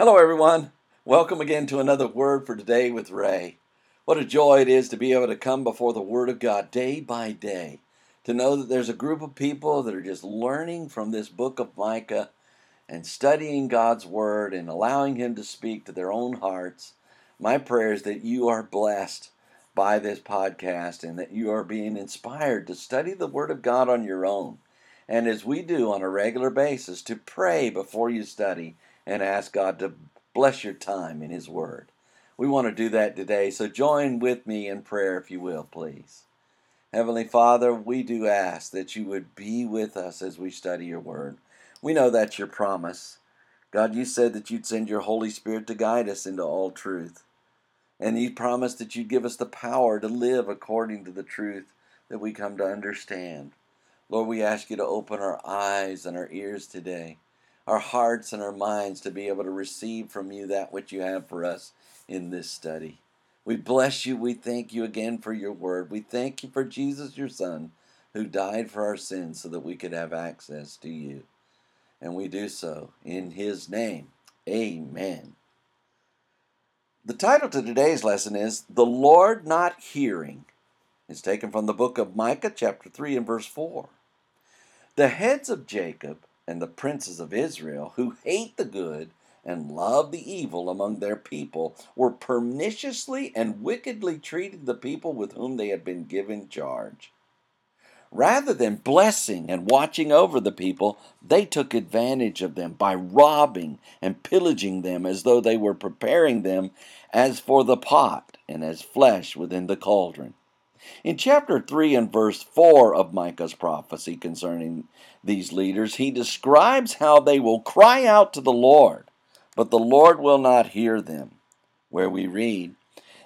Hello, everyone. Welcome again to another Word for Today with Ray. What a joy it is to be able to come before the Word of God day by day, to know that there's a group of people that are just learning from this book of Micah and studying God's Word and allowing Him to speak to their own hearts. My prayer is that you are blessed by this podcast and that you are being inspired to study the Word of God on your own. And as we do on a regular basis, to pray before you study and ask God to bless your time in His Word. We want to do that today, so join with me in prayer, if you will, please. Heavenly Father, we do ask that you would be with us as we study your Word. We know that's your promise. God, you said that you'd send your Holy Spirit to guide us into all truth. And you promised that you'd give us the power to live according to the truth that we come to understand. Lord, we ask you to open our eyes and our ears today our hearts and our minds to be able to receive from you that which you have for us in this study. We bless you. We thank you again for your word. We thank you for Jesus, your Son, who died for our sins so that we could have access to you. And we do so in his name. Amen. The title to today's lesson is The Lord Not Hearing. It's taken from the book of Micah, chapter 3, and verse 4. The heads of Jacob and the princes of Israel, who hate the good and love the evil among their people, were perniciously and wickedly treating the people with whom they had been given charge. Rather than blessing and watching over the people, they took advantage of them by robbing and pillaging them as though they were preparing them as for the pot and as flesh within the cauldron. In chapter 3 and verse 4 of Micah's prophecy concerning these leaders, he describes how they will cry out to the Lord, but the Lord will not hear them. Where we read,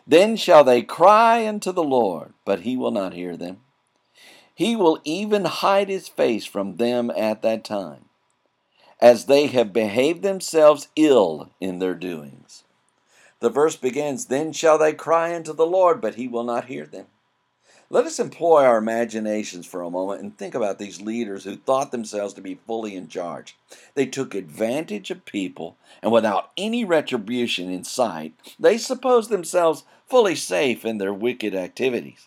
Then shall they cry unto the Lord, but he will not hear them. He will even hide his face from them at that time, as they have behaved themselves ill in their doings. The verse begins, Then shall they cry unto the Lord, but he will not hear them. Let us employ our imaginations for a moment and think about these leaders who thought themselves to be fully in charge. They took advantage of people, and without any retribution in sight, they supposed themselves fully safe in their wicked activities.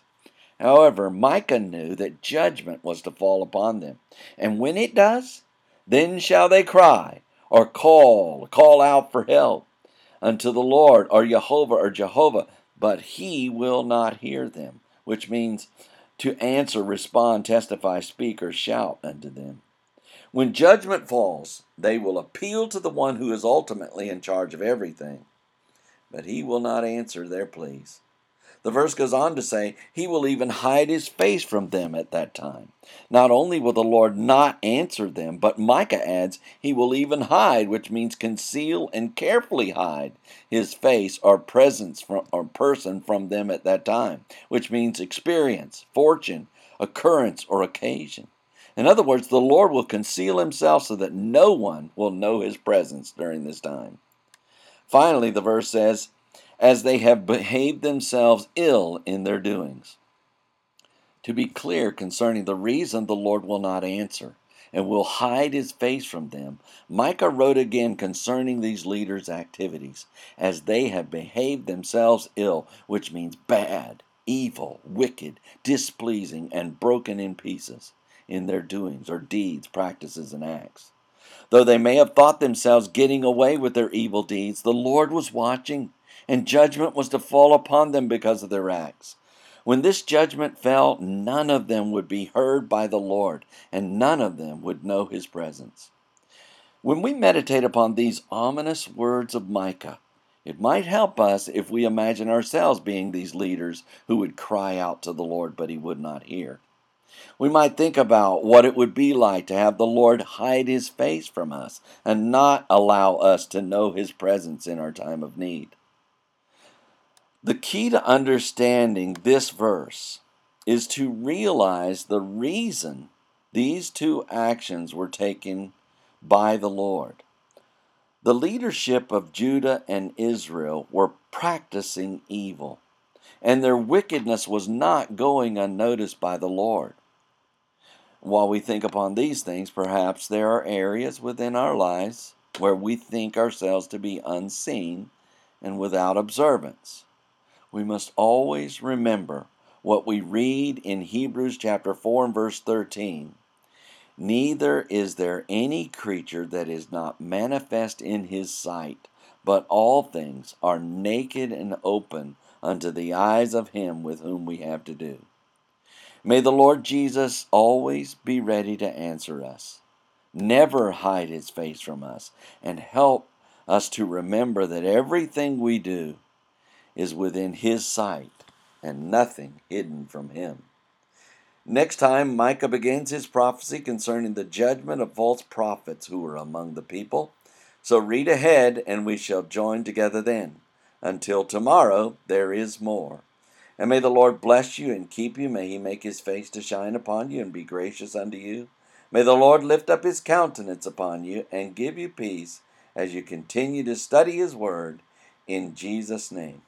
However, Micah knew that judgment was to fall upon them, and when it does, then shall they cry, or call, call out for help unto the Lord, or Jehovah, or Jehovah, but he will not hear them which means to answer, respond, testify, speak, or shout unto them. When judgment falls, they will appeal to the one who is ultimately in charge of everything, but he will not answer their pleas. The verse goes on to say, He will even hide his face from them at that time. Not only will the Lord not answer them, but Micah adds, He will even hide, which means conceal and carefully hide his face or presence from, or person from them at that time, which means experience, fortune, occurrence, or occasion. In other words, the Lord will conceal himself so that no one will know his presence during this time. Finally, the verse says, as they have behaved themselves ill in their doings. To be clear concerning the reason the Lord will not answer and will hide his face from them, Micah wrote again concerning these leaders' activities, as they have behaved themselves ill, which means bad, evil, wicked, displeasing, and broken in pieces in their doings or deeds, practices, and acts. Though they may have thought themselves getting away with their evil deeds, the Lord was watching and judgment was to fall upon them because of their acts. When this judgment fell, none of them would be heard by the Lord, and none of them would know his presence. When we meditate upon these ominous words of Micah, it might help us if we imagine ourselves being these leaders who would cry out to the Lord, but he would not hear. We might think about what it would be like to have the Lord hide his face from us and not allow us to know his presence in our time of need. The key to understanding this verse is to realize the reason these two actions were taken by the Lord. The leadership of Judah and Israel were practicing evil, and their wickedness was not going unnoticed by the Lord. While we think upon these things, perhaps there are areas within our lives where we think ourselves to be unseen and without observance. We must always remember what we read in Hebrews chapter 4 and verse 13. Neither is there any creature that is not manifest in his sight, but all things are naked and open unto the eyes of him with whom we have to do. May the Lord Jesus always be ready to answer us, never hide his face from us, and help us to remember that everything we do is within his sight and nothing hidden from him. Next time, Micah begins his prophecy concerning the judgment of false prophets who were among the people. So read ahead, and we shall join together then. Until tomorrow, there is more. And may the Lord bless you and keep you. May he make his face to shine upon you and be gracious unto you. May the Lord lift up his countenance upon you and give you peace as you continue to study his word in Jesus' name.